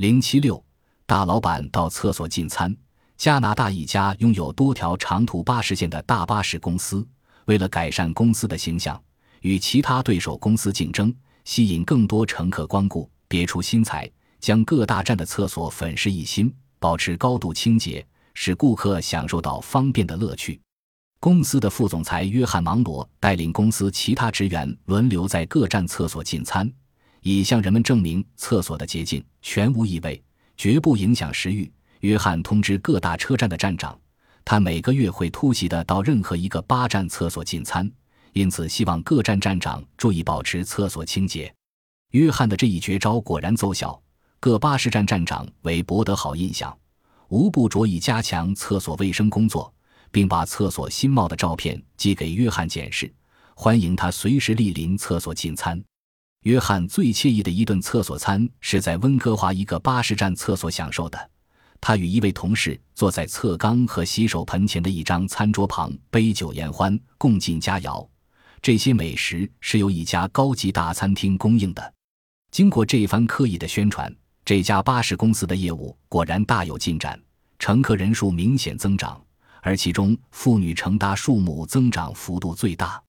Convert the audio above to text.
零七六，大老板到厕所进餐。加拿大一家拥有多条长途巴士线的大巴士公司，为了改善公司的形象，与其他对手公司竞争，吸引更多乘客光顾，别出心裁，将各大站的厕所粉饰一新，保持高度清洁，使顾客享受到方便的乐趣。公司的副总裁约翰·芒罗带领公司其他职员轮流在各站厕所进餐，以向人们证明厕所的洁净全无异味，绝不影响食欲。约翰通知各大车站的站长，他每个月会突袭的到任何一个八站厕所进餐，因此希望各站站长注意保持厕所清洁。约翰的这一绝招果然奏效，各巴士站站长为博得好印象，无不着意加强厕所卫生工作。并把厕所新貌的照片寄给约翰检视，欢迎他随时莅临厕所进餐。约翰最惬意的一顿厕所餐是在温哥华一个巴士站厕所享受的。他与一位同事坐在侧缸和洗手盆前的一张餐桌旁，杯酒言欢，共进佳肴。这些美食是由一家高级大餐厅供应的。经过这一番刻意的宣传，这家巴士公司的业务果然大有进展，乘客人数明显增长。而其中妇女乘搭数目增长幅度最大。